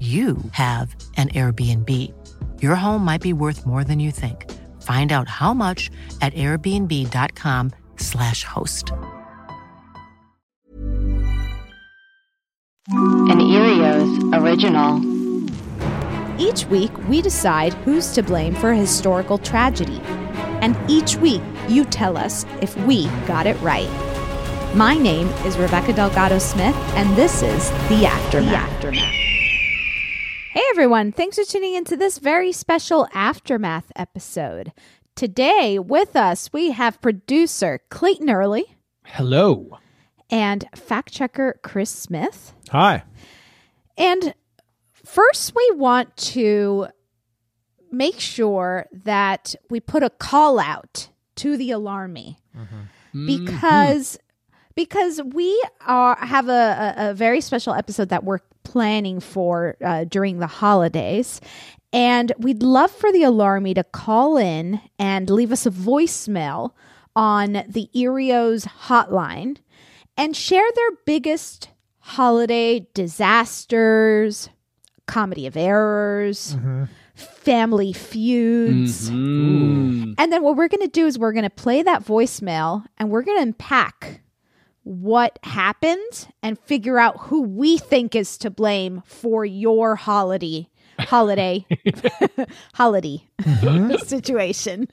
you have an Airbnb. Your home might be worth more than you think. Find out how much at airbnb.com/slash host. An Earios original. Each week, we decide who's to blame for a historical tragedy. And each week, you tell us if we got it right. My name is Rebecca Delgado Smith, and this is The Aftermath. The Aftermath. Everyone, thanks for tuning into this very special Aftermath episode. Today with us, we have producer Clayton Early. Hello. And fact checker Chris Smith. Hi. And first, we want to make sure that we put a call out to the alarmy mm-hmm. because because we are have a, a, a, very special episode that we're planning for uh, during the holidays. And we'd love for the Alarmy to call in and leave us a voicemail on the Earios hotline and share their biggest holiday disasters, comedy of errors, mm-hmm. family feuds. Mm-hmm. And then what we're going to do is we're going to play that voicemail and we're going to unpack what happened and figure out who we think is to blame for your holiday holiday holiday mm-hmm. situation.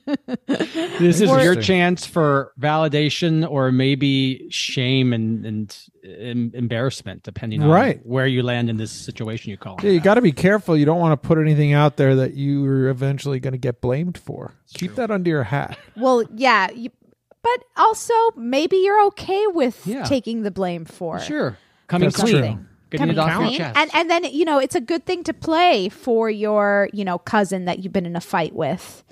this is your chance for validation or maybe shame and, and, and embarrassment, depending on right. where you land in this situation you call. Yeah, you got to be careful. You don't want to put anything out there that you are eventually going to get blamed for. It's Keep true. that under your hat. Well, yeah, you, but also maybe you're okay with yeah. taking the blame for sure coming That's clean. Coming clean. And and then you know it's a good thing to play for your you know cousin that you've been in a fight with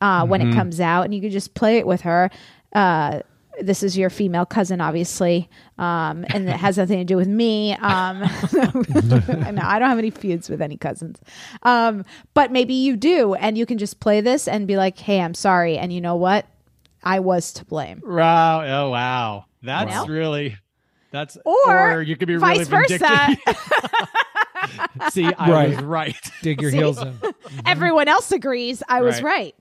uh, mm-hmm. when it mm-hmm. comes out, and you can just play it with her. Uh, this is your female cousin, obviously, um, and it has nothing to do with me. Um, no, I don't have any feuds with any cousins, um, but maybe you do, and you can just play this and be like, "Hey, I'm sorry," and you know what? I was to blame. Wow! Oh, wow! That's wow. really that's or, or you could be vice really versa. See, I right. was right. Dig your See? heels in. Mm-hmm. Everyone else agrees I was right.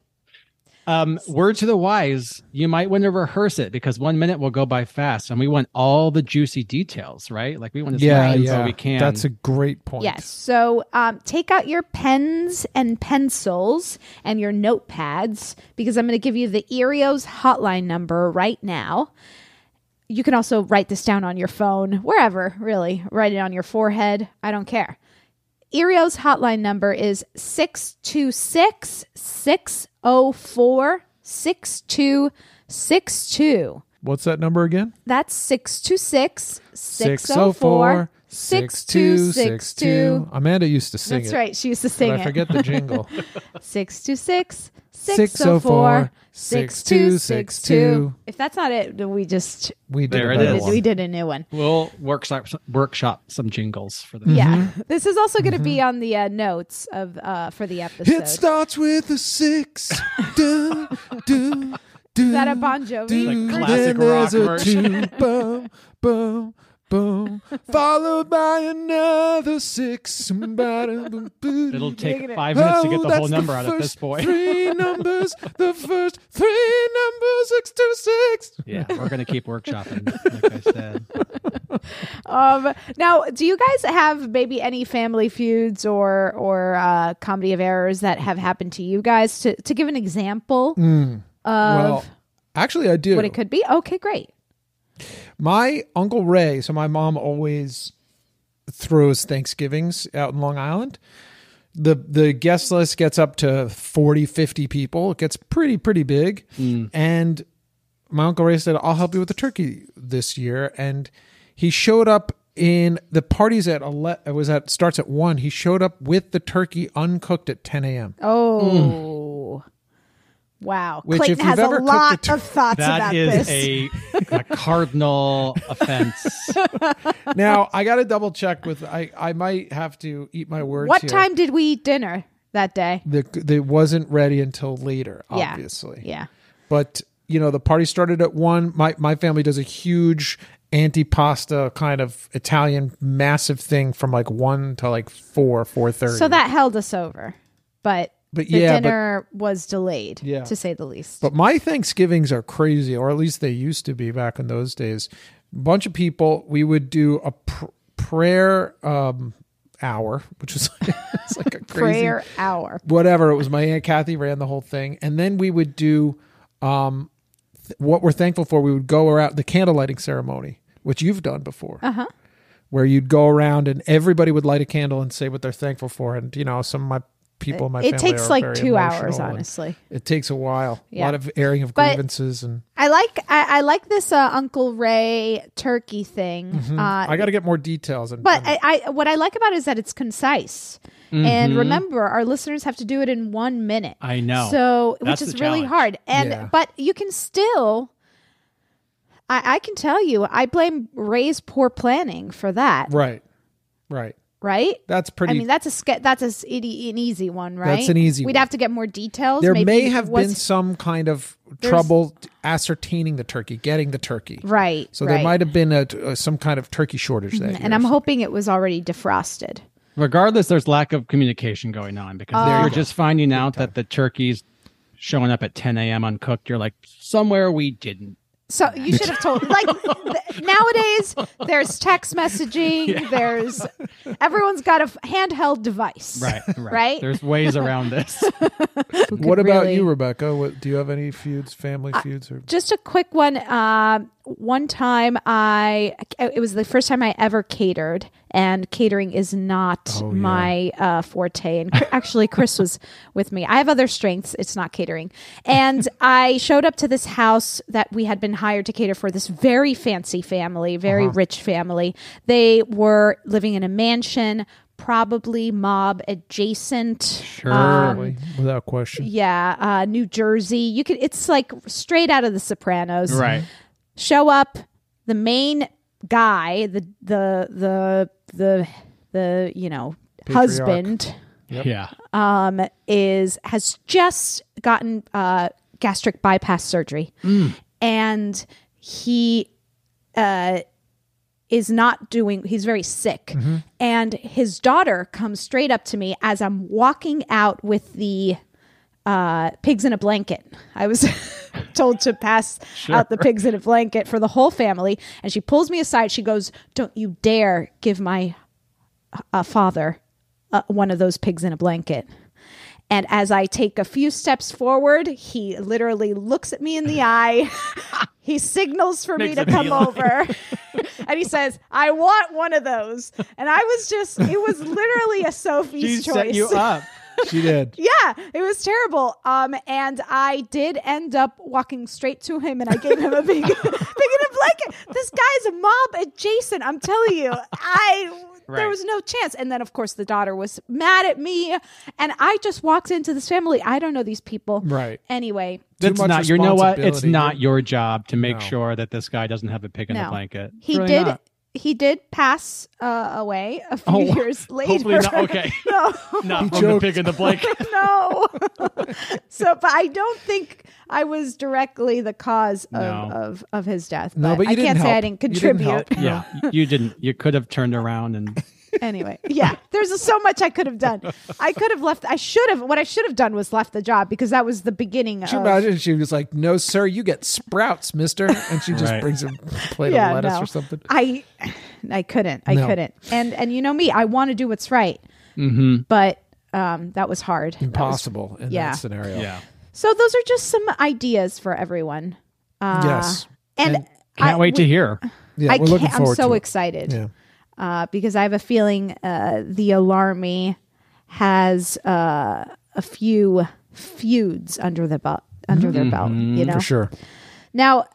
Um, word to the wise, you might want to rehearse it because one minute will go by fast, and we want all the juicy details, right? Like we want to yeah, yeah. we can. That's a great point. Yes. So um, take out your pens and pencils and your notepads because I'm going to give you the Earios hotline number right now. You can also write this down on your phone, wherever, really. Write it on your forehead. I don't care. Earios hotline number is 626 604 62 6262. What's that number again? That's 626 604 6262. Amanda used to sing it. That's it. right. She used to sing But it. I forget the jingle. 626 604 6262. If that's not it, then we just We did There a it better is. one. we did a new one. We'll workshop workshop some jingles for the Yeah. This is also going to be on the uh, notes of uh, for the episode. It starts with a six. do, do, is that a Bon Jovi? Like Then classic there's rock a version. two, boom, boom, boom, followed by another six. It'll It'll take five minutes to get the whole number out of this boy. Three numbers, the first three numbers, six two six. Yeah, we're gonna keep workshopping, like I said. Um, now, do you guys have maybe any family feuds or or uh, comedy of errors that have happened to you guys? To to give an example of Mm. Well, actually, I do. what it could be. Okay, great. My uncle Ray, so my mom always throws Thanksgivings out in Long Island. The the guest list gets up to 40, 50 people. It gets pretty, pretty big. Hmm. And my uncle Ray said, I'll help you with the turkey this year. And he showed up in the parties at ele- it was at starts at one. He showed up with the turkey uncooked at 10 a.m. Oh. Hmm. Wow. Which, Clayton if you've has a ever a lot tur- of thoughts That about is this. a, a cardinal offense. now I got to double check with I I might have to eat my words. what here. time did we eat dinner that day? the the wasn't ready until later Yeah. obviously Yeah. but you know the party started at one my my family does a huge antipasta kind of italian massive thing from like one to like four four thirty So that held us over. But But the yeah, but- dinner was delayed, Yeah. to say the least. but my thanksgivings are crazy or at least they used to be back in those days a bunch of people we would do a pr- prayer um hour which was it's like a crazy Prayer hour. whatever. It was my aunt Kathy ran the whole thing, and then we would do um, th- what we're thankful for. We would go around the candle lighting ceremony, which you've done before, uh-huh. where you'd go around and everybody would light a candle and say what they're thankful for. And you know, some of my people in my It family takes are like very two hours, honestly. It takes a while. A lot of airing of But- grievances, and I like I, I like this uh, Uncle Ray turkey thing. Uh, Mm-hmm. I got to get more details. And, but and- I, I what I like about it is that it's concise. And remember, our listeners have to do it in one minute. I know. So, That's which is really hard. And Yeah. but you can still. I, I can tell you, I blame Ray's poor planning for that. right, right. Right? That's pretty. I mean, that's a ske- that's a, s- itty- an easy one, right? That's an easy We'd one. have to get more details. there Maybe may have was- been some kind of trouble ascertaining the turkey, getting the turkey. right. So right. there might have been a, uh, some kind of turkey shortage that year. and I'm hoping it was already defrosted. Regardless, there's lack of communication going on because Oh. if you're just finding out that the turkey's showing up at 10 a.m. uncooked. You're like, somewhere we didn't. So you should have told. Like th- nowadays, there's text messaging. There's everyone's got a f- handheld device. Right, right. Right? There's ways around this. What about really- you, Rebecca? What, do you have any feuds, family feuds? Or Just a quick one. Uh, one time, I it was the first time I ever catered, and catering is not Oh, yeah. my uh, forte. And cr- actually, Chris was with me. I have other strengths. It's not catering. And I showed up to this house that we had been hired to cater for. This very fancy family, very Uh-huh. rich family. They were living in a mansion. Probably mob adjacent. Sure. Um, without question. yeah, uh, New Jersey. You could. It's like straight out of The Sopranos. right. Show up. The main guy, the the the the the you know Patriarch. husband, Yeah. um, is has just gotten uh, gastric bypass surgery, and he uh, is not doing. He's very sick, and his daughter comes straight up to me as I'm walking out with the uh, pigs in a blanket. I was told to pass out the pigs in a blanket for the whole family, and she pulls me aside. She goes, "Don't you dare give my uh, father uh, one of those pigs in a blanket." And as I take a few steps forward, he literally looks at me in the eye. he signals for me to come over. and he says, I want one of those. And I was just, it was literally a Sophie's She choice. set you up. she did. Yeah, it was terrible. Um, and I did end up walking straight to him, and I gave him a big, big enough blanket. This guy's a mob adjacent. I'm telling you, I Right. There was no chance. And then, of course, the daughter was mad at me. And I just walked into this family. I don't know these people. Right. Anyway. That's not, you know what? It's not your job to make no. sure that this guy doesn't have a pig in no. the blanket. He really did. Not he did pass uh, away a few oh, years later. Hopefully not. Okay. no, not from the pig in the blanket. no. so, but I don't think I was directly the cause of, no. of, of, his death. But no, but you I can't help. say I didn't contribute. Didn't yeah, you didn't. You could have turned around and anyway, yeah, there's so much I could have done. I could have left. I should have. What I should have done was left the job because that was the beginning. Could you imagine she was like, "No, sir, you get sprouts, Mister," and she just right. brings a plate yeah, of lettuce no. or something. I, I couldn't. I no. couldn't. And and you know me, I want to do what's right, mm-hmm. but um, that was hard. Impossible was, in yeah. that scenario. Yeah. So those are just some ideas for everyone. Uh, yes. And, and can't I, wait we, to hear. Yeah, I we're looking forward I'm so to excited. Yeah uh, because I have a feeling uh, the Alarmy has uh, a few feuds under the belt under mm-hmm. their belt. You know, for sure. Now,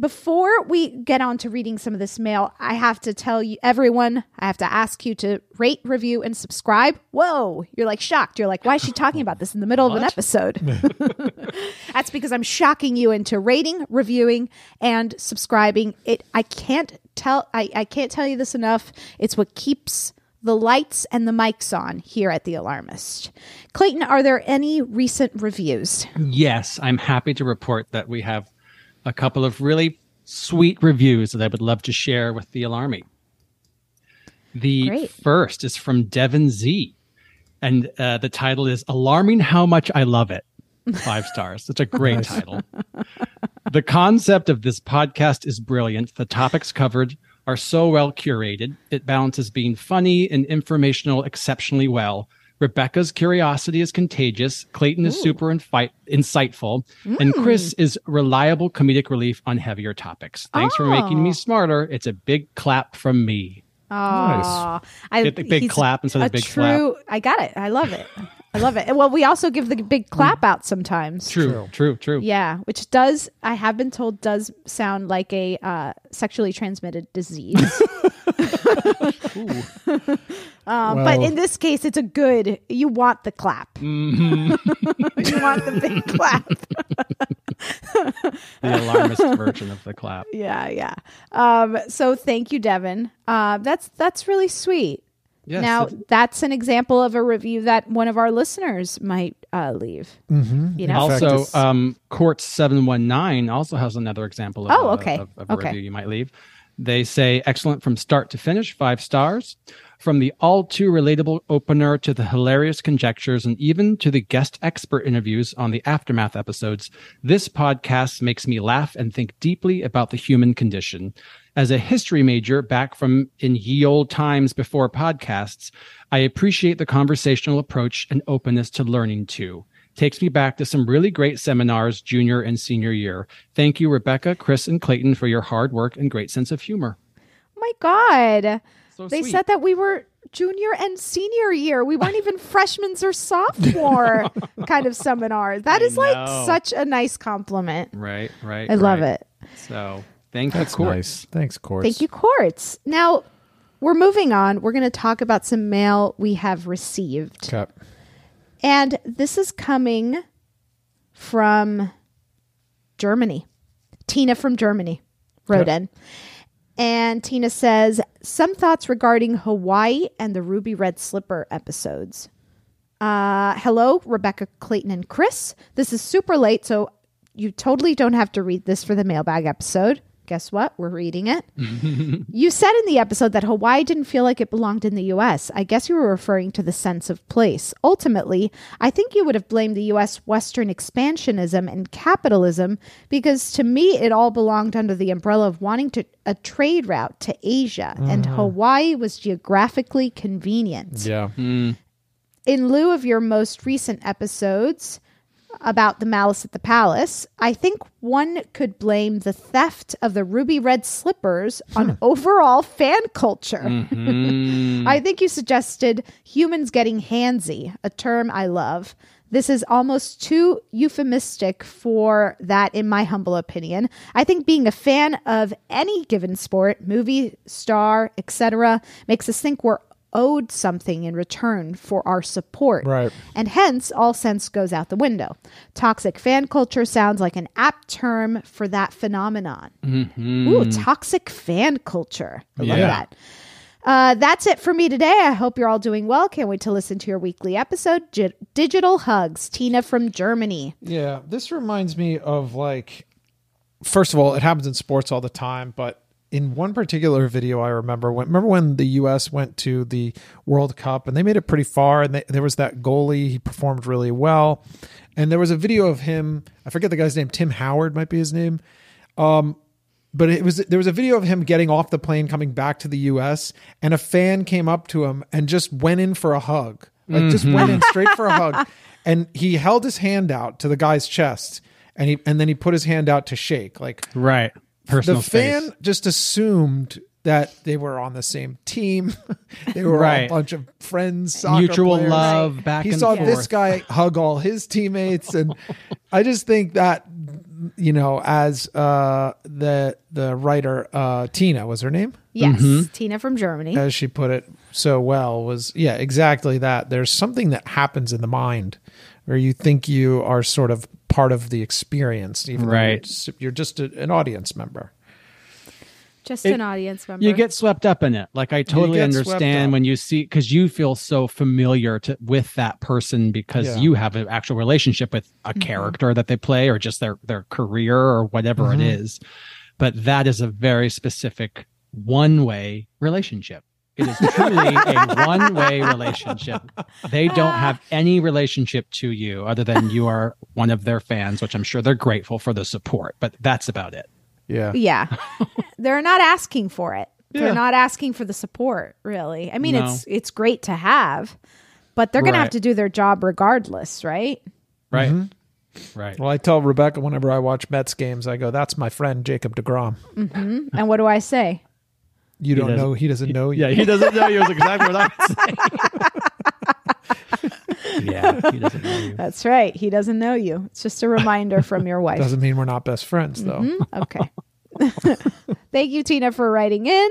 before we get on to reading some of this mail, I have to tell you, everyone, I have to ask you to rate, review, and subscribe. Whoa, you're like shocked. You're like, why is she talking about this in the middle of an episode? That's because I'm shocking you into rating, reviewing, and subscribing. It. I can't tell. I, I can't tell you this enough. It's what keeps the lights and the mics on here at The Alarmist. Clayton, are there any recent reviews? Yes, I'm happy to report that we have a couple of really sweet reviews that I would love to share with the Alarmy. The Great. first is from Devin Z, and uh, the title is "Alarming How Much I Love It." Five stars. It's a great title. The concept of this podcast is brilliant. The topics covered are so well curated. It balances being funny and informational exceptionally well Rebecca's curiosity is contagious. Clayton is Ooh. super infi- insightful. Mm. And Chris is reliable comedic relief on heavier topics. Thanks oh. for making me oh. smarter. It's a big clap from me. Oh, nice. I, Get the big clap instead of big true, clap. I got it. I love it. I love it. Well, we also give the big clap out sometimes. True, true, true. Yeah, which does, I have been told, does sound like a uh, sexually transmitted disease. um, well, but in this case, it's a good. You want the clap. Mm-hmm. you want the big clap. the alarmist version of the clap. Yeah, yeah. Um, so thank you, Devin. Uh, that's that's really sweet. Yes, now that's an example of a review that one of our listeners might uh, leave. Mm-hmm. You know, also um, Court seven one nine also has another example. Of, oh, okay, of, of a okay. review you might leave. They say excellent from start to finish, five stars. From the all too relatable opener to the hilarious conjectures and even to the guest expert interviews on the aftermath episodes, this podcast makes me laugh and think deeply about the human condition. As a history major back from in ye old times before podcasts, I appreciate the conversational approach and openness to learning too. Takes me back to some really great seminars junior and senior year. Thank you, Rebecca, Chris, and Clayton for your hard work and great sense of humor. My God. So they sweet. said that we were junior and senior year. We weren't even freshmen or sophomore kind of seminar. That I is know. like such a nice compliment. Right, right. I right. love it. So thank That's you, Quartz. Nice. Thanks, Quartz. Thank you, Quartz. Now we're moving on. We're going to talk about some mail we have received. Okay. And this is coming from Germany. Tina from Germany wrote in. And Tina says, Some thoughts regarding Hawaii and the Ruby Red Slipper episodes. Uh, hello, Rebecca, Clayton, and Chris. This is super late, so you totally don't have to read this for the mailbag episode. Guess what? We're reading it. you said in the episode that Hawaii didn't feel like it belonged in the US. I guess you were referring to the sense of place. Ultimately, I think you would have blamed the US Western expansionism and capitalism because to me it all belonged under the umbrella of wanting to a trade route to Asia mm. and Hawaii was geographically convenient. Yeah. Mm. In lieu of your most recent episodes, about the malice at the palace, I think one could blame the theft of the ruby red slippers on overall fan culture. Mhm. I think you suggested humans getting handsy, a term I love. This is almost too euphemistic for that, in my humble opinion. I think being a fan of any given sport, movie, star, etc., makes us think we're owed something in return for our support. Right. And hence, all sense goes out the window. Toxic fan culture sounds like an apt term for that phenomenon. Mhm. Ooh, toxic fan culture. I love Yeah. that. Uh, that's it for me today. I hope you're all doing well. Can't wait to listen to your weekly episode. Gi- Digital Hugs, Tina from Germany. Yeah, this reminds me of like, first of all, it happens in sports all the time, but in one particular video, I remember when remember when the U.S. went to the World Cup and they made it pretty far, and they, there was that goalie. He performed really well, and there was a video of him. I forget the guy's name. Tim Howard might be his name. Um, but it was there was a video of him getting off the plane coming back to the US and a fan came up to him and just went in for a hug. Like just went in straight for a hug. And he held his hand out to the guy's chest and he and then he put his hand out to shake. Like Right. Personal the fan just assumed that they were on the same team. they were all a bunch of friends, soccer Mutual players. love back He and saw forth. this guy hug all his teammates, and I just think that you know, as uh, the the writer uh, Tina was her name, Yes, Mm-hmm. Tina from Germany. as she put it so well, was yeah, exactly that. There's something that happens in the mind where you think you are sort of part of the experience, even though Right. you're just, you're just a, an audience member. Just It- an audience member. You get swept up in it. Like I totally understand when you see because you feel so familiar to with that person because Yeah. you have an actual relationship with a mm-hmm. character that they play or just their their career or whatever it mm-hmm. is. But that is a very specific one way relationship. It is truly a one way relationship. They don't have any relationship to you other than you are one of their fans, which I'm sure they're grateful for the support, but that's about it. Yeah. Yeah. They're not asking for it. Yeah. They're not asking for the support, really. I mean, No. it's it's great to have, but they're going to have to do their job regardless, right? Right. Mm-hmm. Right. Well, I tell Rebecca whenever I watch Mets games, I go, "That's my friend Jacob Degrom." And what do I say? You don't doesn't- know. He doesn't know you. Yeah, he doesn't know you is exactly what I'm saying. yeah, he doesn't know you. That's right. He doesn't know you. It's just a reminder from your wife. Doesn't mean we're not best friends, though. Mhm. Okay. Thank you, Tina, for writing in.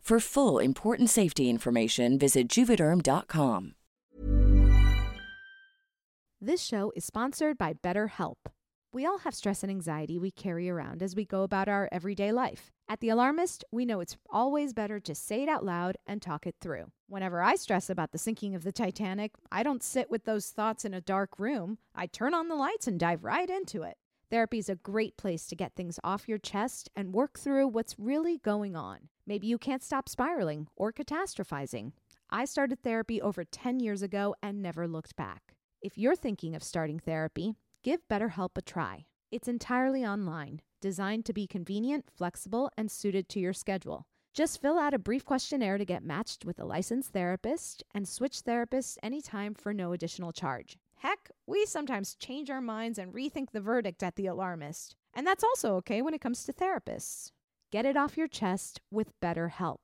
For full important safety information, visit juvederm.com. This show is sponsored by BetterHelp. We all have stress and anxiety we carry around as we go about our everyday life. At The Alarmist, we know it's always better to say it out loud and talk it through. Whenever I stress about the sinking of the Titanic, I don't sit with those thoughts in a dark room. I turn on the lights and dive right into it. Therapy is a great place to get things off your chest and work through what's really going on. Maybe you can't stop spiraling or catastrophizing. I started therapy over 10 years ago and never looked back. If you're thinking of starting therapy, give BetterHelp a try. It's entirely online, designed to be convenient, flexible, and suited to your schedule. Just fill out a brief questionnaire to get matched with a licensed therapist and switch therapists anytime for no additional charge. Heck, we sometimes change our minds and rethink the verdict at the alarmist. And that's also okay when it comes to therapists. Get it off your chest with BetterHelp.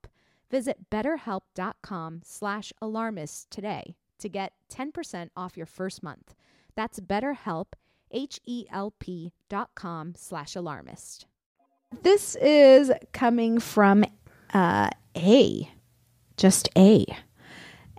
Visit betterhelp.com slash alarmist today to get 10% off your first month. That's betterhelp, H-E-L-P dot com slash alarmist. This is coming from uh, A, just A.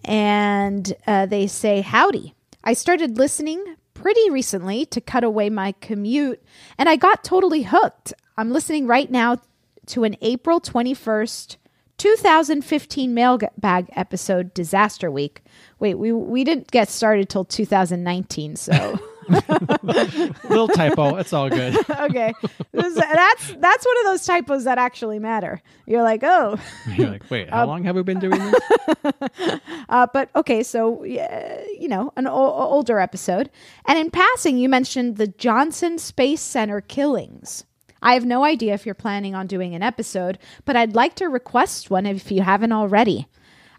And uh, they say, howdy. I started listening pretty recently to cut away my commute, and I got totally hooked. I'm listening right now to an April 21st, 2015 mailbag episode, Disaster Week. Wait, we we didn't get started till 2019, so little typo. It's all good. okay, that's that's one of those typos that actually matter. You're like, oh, you're like, wait, how um, long have we been doing this? uh, but okay, so uh, you know, an o- older episode, and in passing, you mentioned the Johnson Space Center killings. I have no idea if you're planning on doing an episode, but I'd like to request one if you haven't already.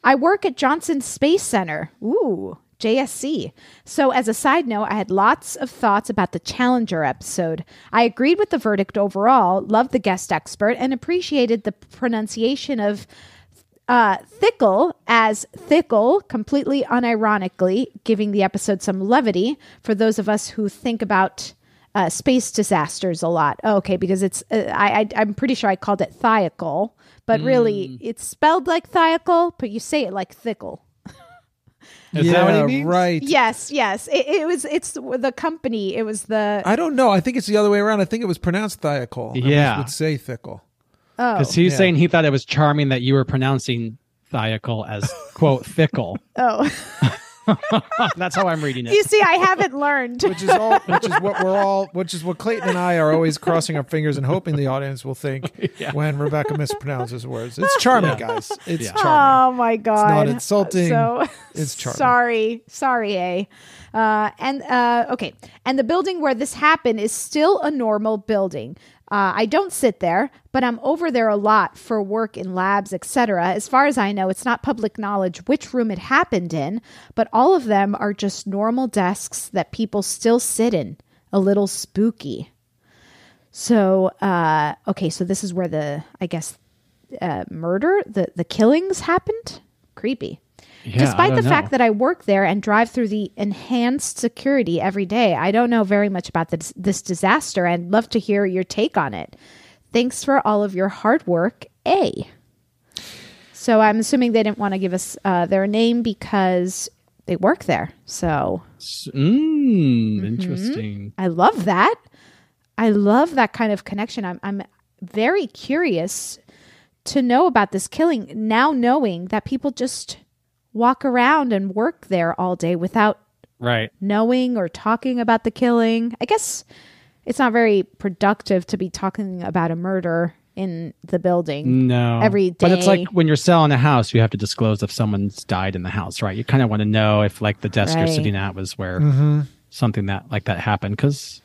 I work at Johnson Space Center. Ooh, JSC. So, as a side note, I had lots of thoughts about the Challenger episode. I agreed with the verdict overall, loved the guest expert, and appreciated the pronunciation of uh, Thickle as Thickle, completely unironically, giving the episode some levity for those of us who think about uh, space disasters a lot. Oh, okay, because it's uh, I, I am pretty sure I called it Thiokol, but mm. really it's spelled like Thiokol, but you say it like thickle. Is yeah, that what it means? right. Yes, yes. It, it, was. It's the company. It was the. I don't know. I think it's the other way around. I think it was pronounced Thiokol. Yeah, would say thickle. Oh, because he's yeah. saying he thought it was charming that you were pronouncing Thiokol as quote thickle. Oh. That's how I'm reading it. You see, I haven't learned. which is all. Which is what we're all. Which is what Clayton and I are always crossing our fingers and hoping the audience will think yeah. when Rebecca mispronounces words. It's charming, yeah. guys. It's yeah. charming. Oh my god! It's not insulting. So it's charming. Sorry, sorry, a. Uh, and uh, okay, and the building where this happened is still a normal building. Uh, I don't sit there, but I'm over there a lot for work in labs, etc. As far as I know, it's not public knowledge which room it happened in, but all of them are just normal desks that people still sit in. A little spooky. So, uh, okay, so this is where the, I guess, uh, murder, the the killings happened. Creepy. Yeah, Despite the know. fact that I work there and drive through the enhanced security every day, I don't know very much about this, this disaster and love to hear your take on it. Thanks for all of your hard work, A. So I'm assuming they didn't want to give us uh, their name because they work there. So, mm, mm-hmm. interesting. I love that. I love that kind of connection. I'm, I'm very curious to know about this killing now, knowing that people just walk around and work there all day without right knowing or talking about the killing. I guess it's not very productive to be talking about a murder in the building. No. Every day. But it's like when you're selling a house, you have to disclose if someone's died in the house, right? You kind of want to know if like the desk right. you're sitting at was where mm-hmm. something that like that happened cuz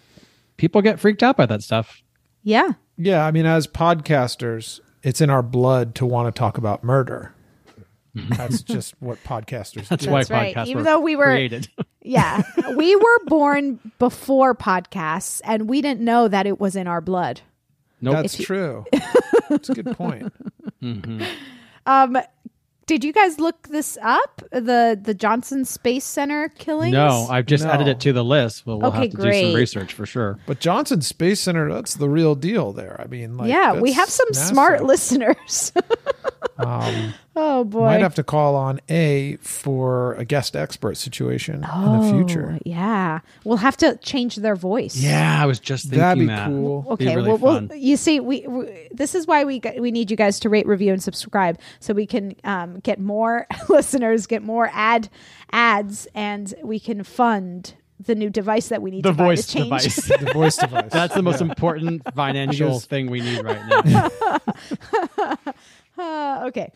people get freaked out by that stuff. Yeah. Yeah, I mean as podcasters, it's in our blood to want to talk about murder. Mm-hmm. That's just what podcasters That's do. why That's right. podcasts Even though we were created. yeah, we were born before podcasts, and we didn't know that it was in our blood. Nope. That's you- true. That's a good point. Mm-hmm. Um, did you guys look this up? The the Johnson Space Center killings? No, I've just No. added it to the list. Well, we'll Okay, have to do great. some research for sure. But Johnson Space Center, that's the real deal there. I mean, like, yeah, we that's have some NASA. smart listeners. Um, oh boy. might have to call on A for a guest expert situation in the future. Oh, Yeah. We'll have to change their voice. Yeah, I was just thinking That'd be that. cool. Be Okay, really well, well, you see, we, we this is why we we need you guys to rate, review, and subscribe, so we can um, get more listeners, get more ad ads, and we can fund the new device that we need the to buy voice to change. device. The voice device. That's the most Yeah. important financial Because- thing we need right now. Uh, okay,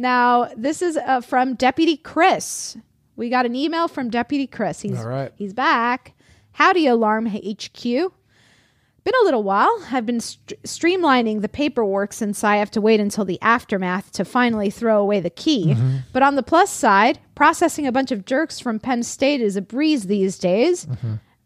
now this is uh, from Deputy Chris. We got an email from Deputy Chris. He's All right. he's back. Howdy, Alarm HQ. Been a little while. I've been st- streamlining the paperwork since I have to wait until the aftermath to finally throw away the key. But on the plus side, processing a bunch of jerks from Penn State is a breeze these days.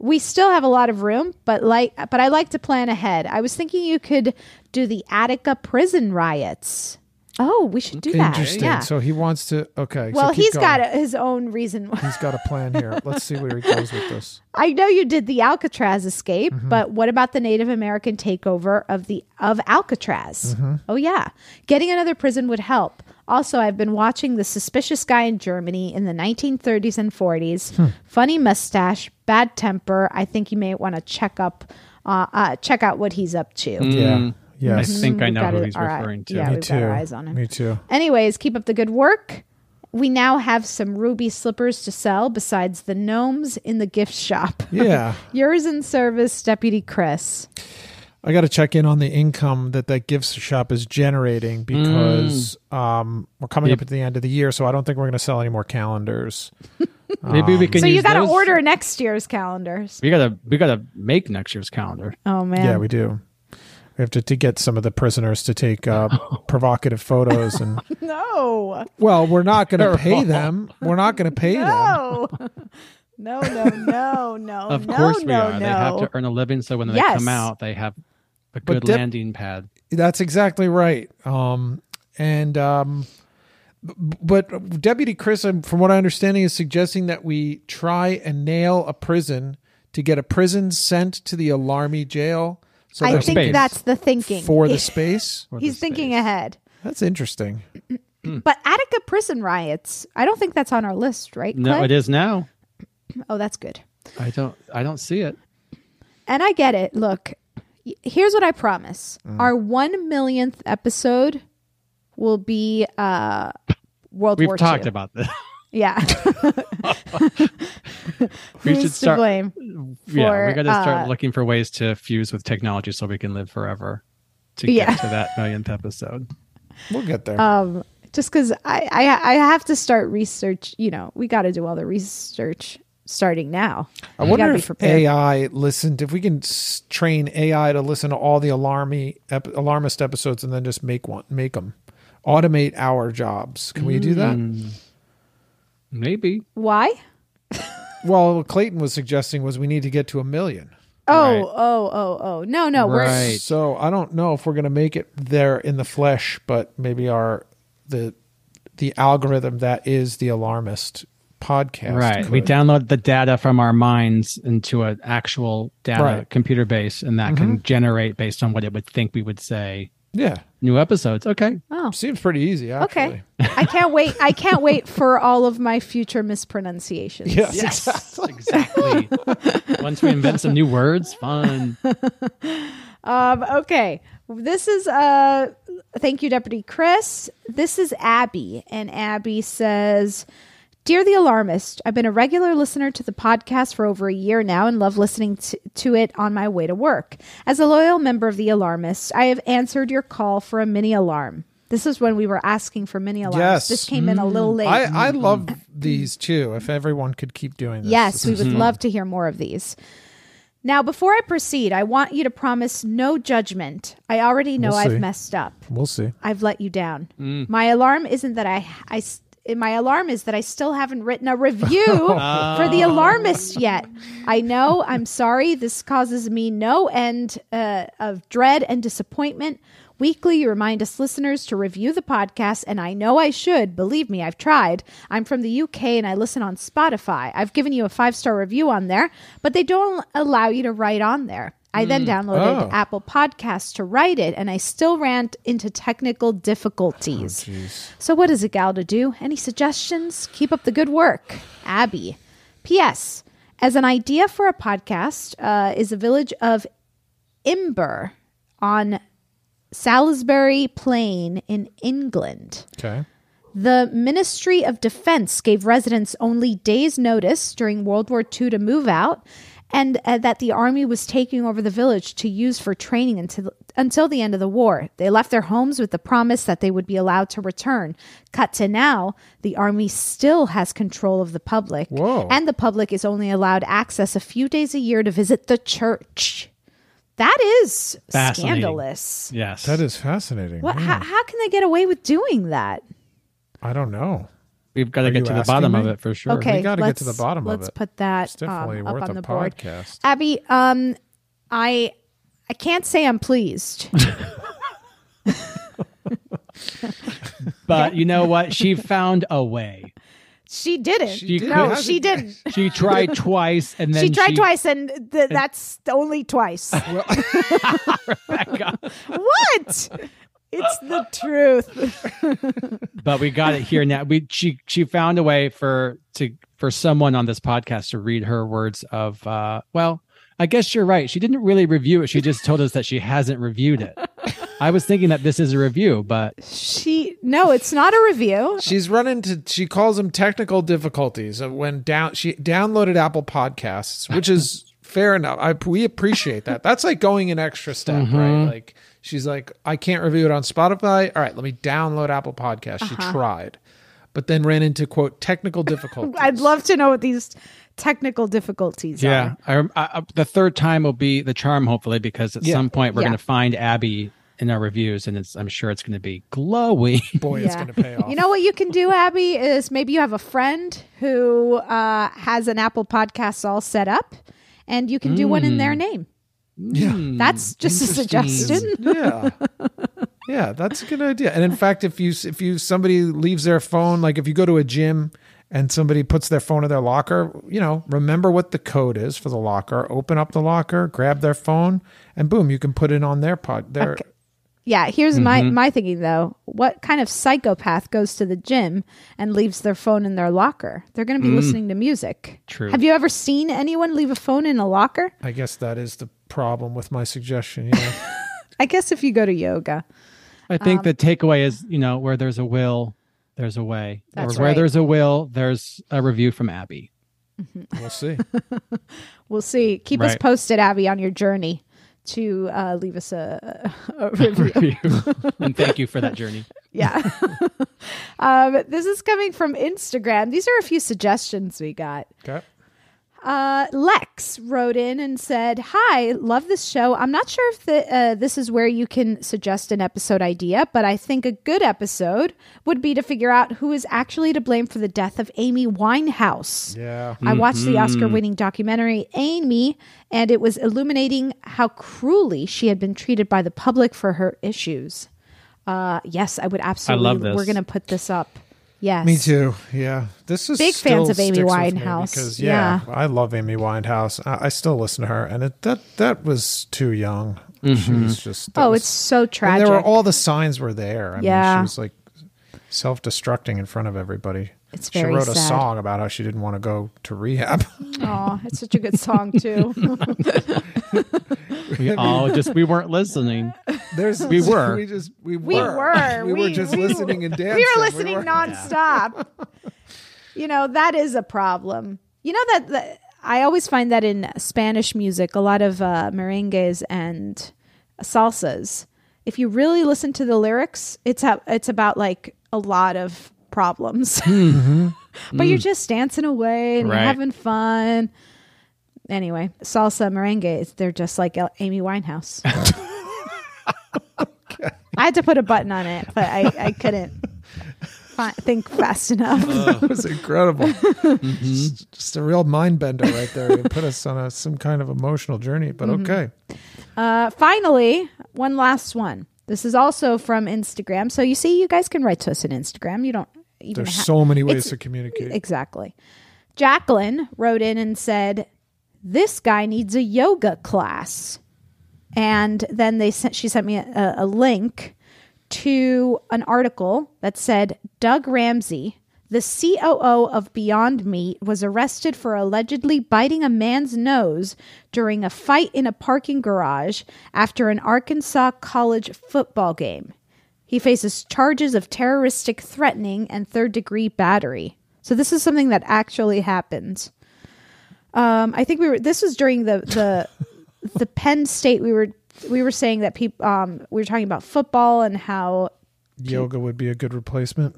We still have a lot of room, but like but I like to plan ahead. I was thinking you could do the Attica prison riots. Oh, we should do that. Interesting. Yeah. So he wants to. Okay. well, keep he's going. got a, his own reason. He's got a plan here. Let's see where he goes with this. I know you did the Alcatraz escape, Mm-hmm. but what about the Native American takeover of the of Alcatraz? Mm-hmm. Oh yeah, getting another prison would help. Also, I've been watching The Suspicious Guy in Germany in the 1930s and 40s. Hmm. Funny mustache, bad temper. I think you may want to check up, uh, uh, check out what he's up to. Yeah. I Yes. think I know got who it- he's all right. referring to. Yeah, Me we've too. got our eyes on him. Me too. Anyways, keep up the good work. We now have some ruby slippers to sell besides the gnomes in the gift shop. Yeah. Yours in service, Deputy Chris. I got to check in on the income that that gift shop is generating because um, we're coming Yep. up at the end of the year, so I don't think we're going to sell any more calendars. Maybe we can. So you use got to those- order next year's calendars. We gotta. We gotta make next year's calendar. Oh man. Yeah, we do. We have to, to get some of the prisoners to take uh, provocative photos, and no. well, we're not going to pay them. We're not going to pay them. No. No, no, no, no. Of no, course we no, are. No. They have to earn a living, so when they Yes. come out, they have a good Dep- landing pad. That's exactly right. Um, and um, but Deputy Chris, um, from what I understanding, is suggesting that we try and nail a prison to get a prison sent to the Alarmy jail. So I think space. that's the thinking. for the space. for the He's thinking space. ahead. That's interesting. But Attica prison riots, I don't think that's on our list, right? No, Clay? it is now. Oh, that's good. I don't. I don't see it. And I get it. Look, here's what I promise. Mm. Our one millionth episode will be uh World We've War talked II. about this. Yeah. we Who's should to start. blame? yeah, for, we got to start uh, looking for ways to fuse with technology so we can live forever. To Yeah. get to that millionth episode. We'll get there. Um, just because I, I I have to start research. You know, we got to do all the research starting now. I We wonder if. AI listened. If we can train AI to listen to all the alarmy ep- alarmist episodes and then just make one, make them automate our jobs. Can we do that? Maybe. Why? Well, what Clayton was suggesting was we need to get to a million. Oh, Right. oh, oh, oh. No, no. We're Right. So I don't know if we're going to make it there in the flesh, but maybe our the the algorithm that is the alarmist podcast. Right. We could. download the data from our minds into an actual data Right. computer base, and that can mm-hmm. generate based on what it would think we would say Yeah, new episodes. Okay. oh. seems pretty easy. Actually. Okay. I can't wait. I can't wait for all of my future mispronunciations. Yes. Yes. exactly. Once we invent some new words, fun. Um, okay. This is uh thank you, Deputy Chris. This is Abby, and Abby says Dear the Alarmist, I've been a regular listener to the podcast for over a year now and love listening to, to it on my way to work. As a loyal member of the Alarmist, I have answered your call for a mini alarm. This is when we were asking for mini alarms. Yes. This came in a little late. I, I love these too. If everyone could keep doing this. Yes, This we would fun. love to hear more of these. Now, before I proceed, I want you to promise no judgment. I already know We'll I've messed up. We'll see. I've let you down. Mm. My alarm isn't that I, I s- my alarm is that I still haven't written a review for the alarmist yet. I know. I'm sorry. This causes me no end uh, of dread and disappointment. Weekly, you remind us listeners to review the podcast, and I know I should. Believe me, I've tried. I'm from the UK and I listen on Spotify. I've given you a five star review on there, but they don't allow you to write on there. I then downloaded Oh. Apple Podcasts to write it, and I still ran into technical difficulties. so, what is a gal to do? Any suggestions? Keep up the good work. Abby. P.S. As an idea for a podcast, uh, is a village of Imber on Salisbury Plain in England. Okay. The Ministry of Defense gave residents only days' notice during World War II to move out, and uh, that the army was taking over the village to use for training until, until the end of the war. They left their homes with the promise that they would be allowed to return. Cut to now, the army still has control of the public, Whoa. and the public is only allowed access a few days a year to visit the church. That is scandalous. Yes. That is fascinating. What? Yeah. How, how can they get away with doing that? I don't know. We've got to get to the asking bottom of it for sure. Okay, We gotta get let's, to the bottom of it. let's put that It's definitely um, up worth on a the board. podcast. Abby, um, I I can't say I'm pleased. But you know what? She found a way. she didn't. She did. No, How's she it- didn't. She tried twice and then She tried twice, and th- that's only twice. what? It's the truth. But we got it here now. We she she found a way for to for someone on this podcast to read her words of uh well, I guess you're right. She didn't really review it. She just told us that she hasn't reviewed it. I was thinking that this is a review, but She no, it's not a review. She's run into she calls them technical difficulties when down she downloaded Apple Podcasts, which is fair enough. I we appreciate that. That's like going an extra step, right? Like she's like, I can't review it on Spotify. All right, let me download Apple Podcasts. She tried, but then ran into quote technical difficulties. I'd love to know what these technical difficulties yeah, are. I, I, the third time will be the charm, hopefully, because at Yeah. some point we're Yeah. going to find Abby in our reviews, and it's I'm sure it's going to be glowing. Boy, it's going to pay off. You know what you can do, Abby, is maybe you have a friend who uh, has an Apple Podcasts all set up, and you can do one in their hmm. name. yeah, That's just a suggestion. yeah, yeah. That's a good idea. And in fact, if you if you somebody leaves their phone, like if you go to a gym and somebody puts their phone in their locker, you know, remember what the code is for the locker. Open up the locker, grab their phone, and boom, you can put it on their pod. Their Okay. Yeah, here's my mm-hmm. my thinking though. What kind of psychopath goes to the gym and leaves their phone in their locker? They're going to be mm. listening to music. True. Have you ever seen anyone leave a phone in a locker? I guess that is the problem with my suggestion. Yeah. I guess if you go to yoga. I think um, the takeaway is, you know, where there's a will, there's a way. That's or where right. there's a will, there's a review from Abby. Mm-hmm. we'll see. We'll see. Keep us posted, Abby, on your journey to uh, leave us a, a review. Review. and thank you for that journey. Yeah. um, this is coming from Instagram. These are a few suggestions we got. Okay. Uh, Lex wrote in and said, "Hi, love this show. I'm not sure if the, uh, this is where you can suggest an episode idea, but I think a good episode would be to figure out who is actually to blame for the death of Amy Winehouse. Yeah. I watched the Oscar-winning documentary Amy, and it was illuminating how cruelly she had been treated by the public for her issues. Uh, yes, I would absolutely. love this. We're going to put this up. Yes, Me too. Yeah, this is Big still fans of Amy sticks with me Winehouse. because yeah, Yeah. I love Amy Winehouse. I, I still listen to her, and it, that that was too young. Mm-hmm. She was just Oh, was- it's so and tragic. there were all the signs were there. I mean, Yeah. she was like self-destructing in front of everybody. It's she very wrote a song about how she didn't want to go to rehab. Oh, it's such a good song too. We all just we weren't listening. There's We were. we just we were we were. we, were just listening and dancing. We were listening weren't- nonstop. you know that is a problem. You know that, that I always find that in Spanish music, a lot of uh, merengues and salsas. If you really listen to the lyrics, it's a, it's about like a lot of problems. but you're just dancing away and Right. you're having fun. Anyway, salsa merengue, they're just like uh, Amy Winehouse. I had to put a button on it, but I, I couldn't fi- think fast enough. That was incredible. Just, just a real mind bender right there. You put us on a, some kind of emotional journey, but Mm-hmm. okay. Uh, finally, one last one. This is also from Instagram. So you see, you guys can write to us on Instagram. You don't even There's ha- so many ways it's- to communicate. Exactly. Jacqueline wrote in and said, This guy needs a yoga class. and then they sent she sent me a, a link to an article that said Doug Ramsey, the COO of Beyond Meat, was arrested for allegedly biting a man's nose during a fight in a parking garage after an Arkansas college football game. He faces charges of terroristic threatening and third degree battery. So this is something that actually happened. Um, I think we were. This was during the the the Penn State. We were we were saying that people. Um, we were talking about football and how yoga would be a good replacement.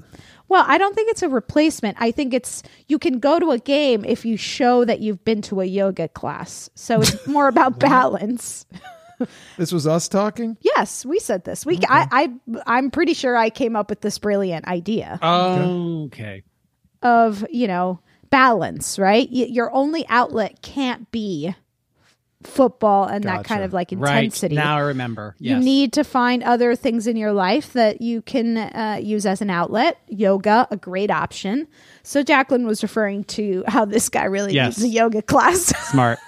Well, I don't think it's a replacement. I think it's you can go to a game if you show that you've been to a yoga class. So it's more about balance. this was us talking. Yes, we said this. We okay. I, I I'm pretty sure I came up with this brilliant idea. okay. Of you know balance, right? Y- your only outlet can't be football and gotcha. that kind of like intensity. Right. Now I remember. Yes. You need to find other things in your life that you can uh, use as an outlet. Yoga, a great option. So Jacqueline was referring to how this guy really yes. needs a yoga class. Smart.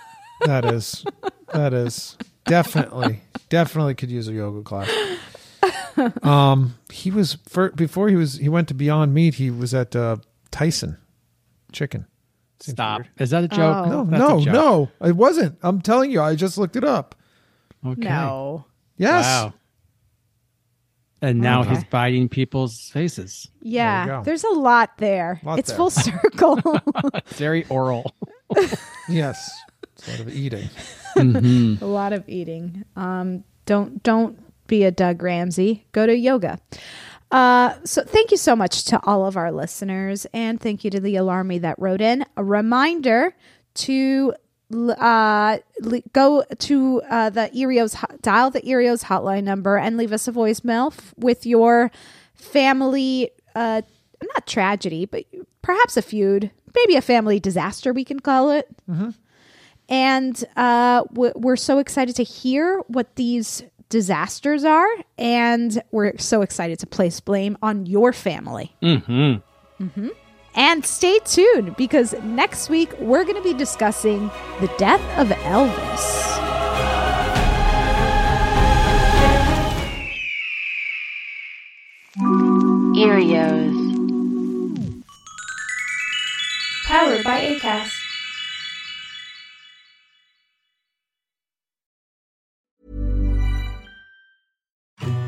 that is. That is definitely definitely could use a yoga class. Um, he was for, before he was he went to Beyond Meat. He was at uh, Tyson Chicken. Seems Stop. Weird. Is that a joke? Oh. No, no, joke. no. It wasn't. I'm telling you. I just looked it up. Okay. No. Yes. Wow. And now okay. he's biting people's faces. Yeah, there there's a lot there. Lot it's there. full circle. Very oral. yes, it's a lot of eating. Mm-hmm. a lot of eating. Um, don't don't be a Doug Ramsey. Go to yoga. Uh, so thank you so much to all of our listeners, and thank you to the Alarmy that wrote in. A reminder to uh, go to uh, the Earios dial the Earios hotline number and leave us a voicemail f- with your family uh, not tragedy, but perhaps a feud, maybe a family disaster, we can call it. Mm-hmm. And uh, we're so excited to hear what these disasters are, and we're so excited to place blame on your family. Mm-hmm. Mm-hmm. And stay tuned because next week we're going to be discussing the death of Elvis. Earios. Powered by ACAST.